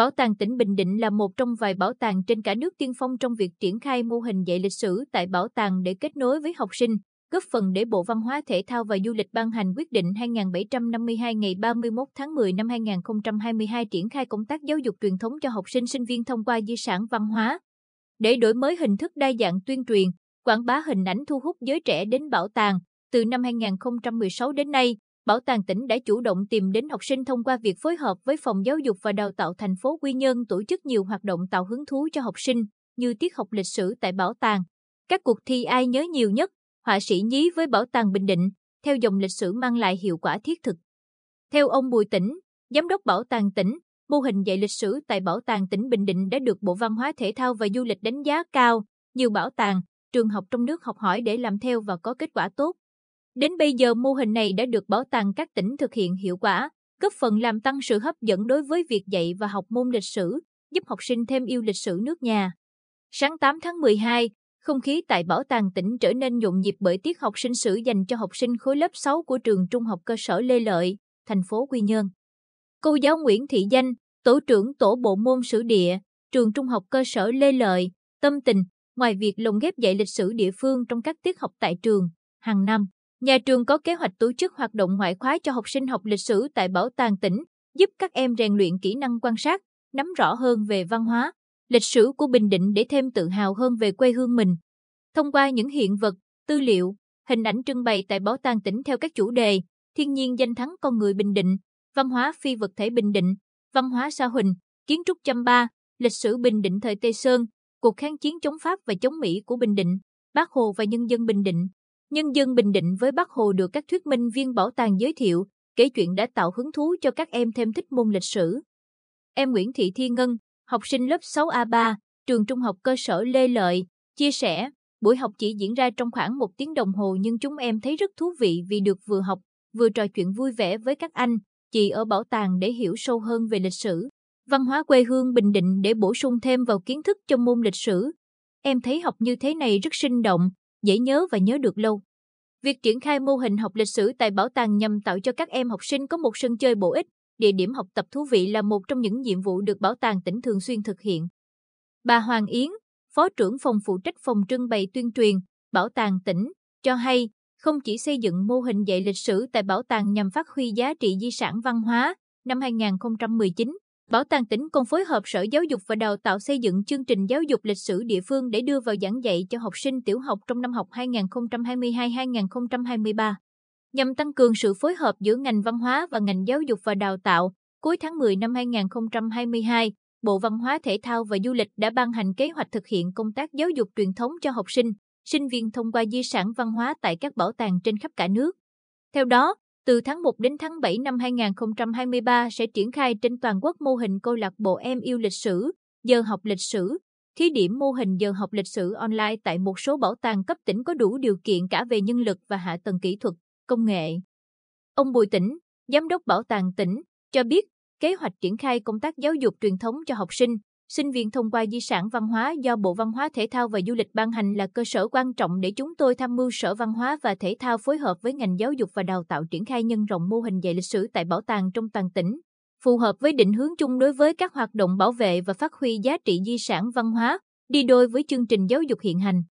Bảo tàng tỉnh Bình Định là một trong vài bảo tàng trên cả nước tiên phong trong việc triển khai mô hình dạy lịch sử tại bảo tàng để kết nối với học sinh, góp phần để Bộ Văn hóa Thể thao và Du lịch ban hành quyết định 2752 ngày 31 tháng 10 năm 2022 triển khai công tác giáo dục truyền thống cho học sinh sinh viên thông qua di sản văn hóa. Để đổi mới hình thức đa dạng tuyên truyền, quảng bá hình ảnh thu hút giới trẻ đến bảo tàng, từ năm 2016 đến nay, Bảo tàng tỉnh đã chủ động tìm đến học sinh thông qua việc phối hợp với Phòng Giáo dục và Đào tạo thành phố Quy Nhơn tổ chức nhiều hoạt động tạo hứng thú cho học sinh, như tiết học lịch sử tại bảo tàng. Các cuộc thi ai nhớ nhiều nhất, họa sĩ nhí với Bảo tàng Bình Định, theo dòng lịch sử mang lại hiệu quả thiết thực. Theo ông Bùi Tĩnh, Giám đốc Bảo tàng tỉnh, mô hình dạy lịch sử tại Bảo tàng tỉnh Bình Định đã được Bộ Văn hóa Thể thao và Du lịch đánh giá cao. Nhiều bảo tàng, trường học trong nước học hỏi để làm theo và có kết quả tốt. Đến bây giờ mô hình này đã được bảo tàng các tỉnh thực hiện hiệu quả, góp phần làm tăng sự hấp dẫn đối với việc dạy và học môn lịch sử, giúp học sinh thêm yêu lịch sử nước nhà. Sáng 8 tháng 12, không khí tại bảo tàng tỉnh trở nên nhộn nhịp bởi tiết học sinh sử dành cho học sinh khối lớp 6 của trường trung học cơ sở Lê Lợi, thành phố Quy Nhơn. Cô giáo Nguyễn Thị Danh, tổ trưởng tổ bộ môn sử địa, trường trung học cơ sở Lê Lợi, tâm tình, ngoài việc lồng ghép dạy lịch sử địa phương trong các tiết học tại trường, hàng năm, Nhà trường có kế hoạch tổ chức hoạt động ngoại khóa cho học sinh học lịch sử tại bảo tàng tỉnh, giúp các em rèn luyện kỹ năng quan sát, nắm rõ hơn về văn hóa, lịch sử của Bình Định để thêm tự hào hơn về quê hương mình. Thông qua những hiện vật, tư liệu, hình ảnh trưng bày tại bảo tàng tỉnh theo các chủ đề, thiên nhiên danh thắng con người Bình Định, văn hóa phi vật thể Bình Định, văn hóa sa huỳnh, kiến trúc chăm ba, lịch sử Bình Định thời Tây Sơn, cuộc kháng chiến chống Pháp và chống Mỹ của Bình Định, Bác Hồ và nhân dân Bình Định. Nhân dân Bình Định với Bác Hồ được các thuyết minh viên bảo tàng giới thiệu, kể chuyện đã tạo hứng thú cho các em thêm thích môn lịch sử. Em Nguyễn Thị Thi Ngân, học sinh lớp 6A3, trường trung học cơ sở Lê Lợi, chia sẻ, buổi học chỉ diễn ra trong khoảng một tiếng đồng hồ nhưng chúng em thấy rất thú vị vì được vừa học, vừa trò chuyện vui vẻ với các anh, chị ở bảo tàng để hiểu sâu hơn về lịch sử, văn hóa quê hương Bình Định để bổ sung thêm vào kiến thức trong môn lịch sử. Em thấy học như thế này rất sinh động, dễ nhớ và nhớ được lâu. Việc triển khai mô hình học lịch sử tại bảo tàng nhằm tạo cho các em học sinh có một sân chơi bổ ích, địa điểm học tập thú vị là một trong những nhiệm vụ được bảo tàng tỉnh thường xuyên thực hiện. Bà Hoàng Yến, Phó trưởng phòng phụ trách phòng trưng bày tuyên truyền, bảo tàng tỉnh, cho hay không chỉ xây dựng mô hình dạy lịch sử tại bảo tàng nhằm phát huy giá trị di sản văn hóa, năm 2019, Bảo tàng tỉnh còn phối hợp Sở Giáo dục và Đào tạo xây dựng chương trình giáo dục lịch sử địa phương để đưa vào giảng dạy cho học sinh tiểu học trong năm học 2022-2023. Nhằm tăng cường sự phối hợp giữa ngành văn hóa và ngành giáo dục và đào tạo, cuối tháng 10 năm 2022, Bộ Văn hóa Thể thao và Du lịch đã ban hành kế hoạch thực hiện công tác giáo dục truyền thống cho học sinh, sinh viên thông qua di sản văn hóa tại các bảo tàng trên khắp cả nước. Theo đó, từ tháng 1 đến tháng 7 năm 2023 sẽ triển khai trên toàn quốc mô hình câu lạc bộ em yêu lịch sử, giờ học lịch sử, thí điểm mô hình giờ học lịch sử online tại một số bảo tàng cấp tỉnh có đủ điều kiện cả về nhân lực và hạ tầng kỹ thuật, công nghệ. Ông Bùi Tĩnh, Giám đốc Bảo tàng tỉnh, cho biết kế hoạch triển khai công tác giáo dục truyền thống cho học sinh, sinh viên thông qua di sản văn hóa do Bộ Văn hóa Thể thao và Du lịch ban hành là cơ sở quan trọng để chúng tôi tham mưu Sở Văn hóa và Thể thao phối hợp với ngành giáo dục và đào tạo triển khai nhân rộng mô hình dạy lịch sử tại bảo tàng trong toàn tỉnh, phù hợp với định hướng chung đối với các hoạt động bảo vệ và phát huy giá trị di sản văn hóa, đi đôi với chương trình giáo dục hiện hành.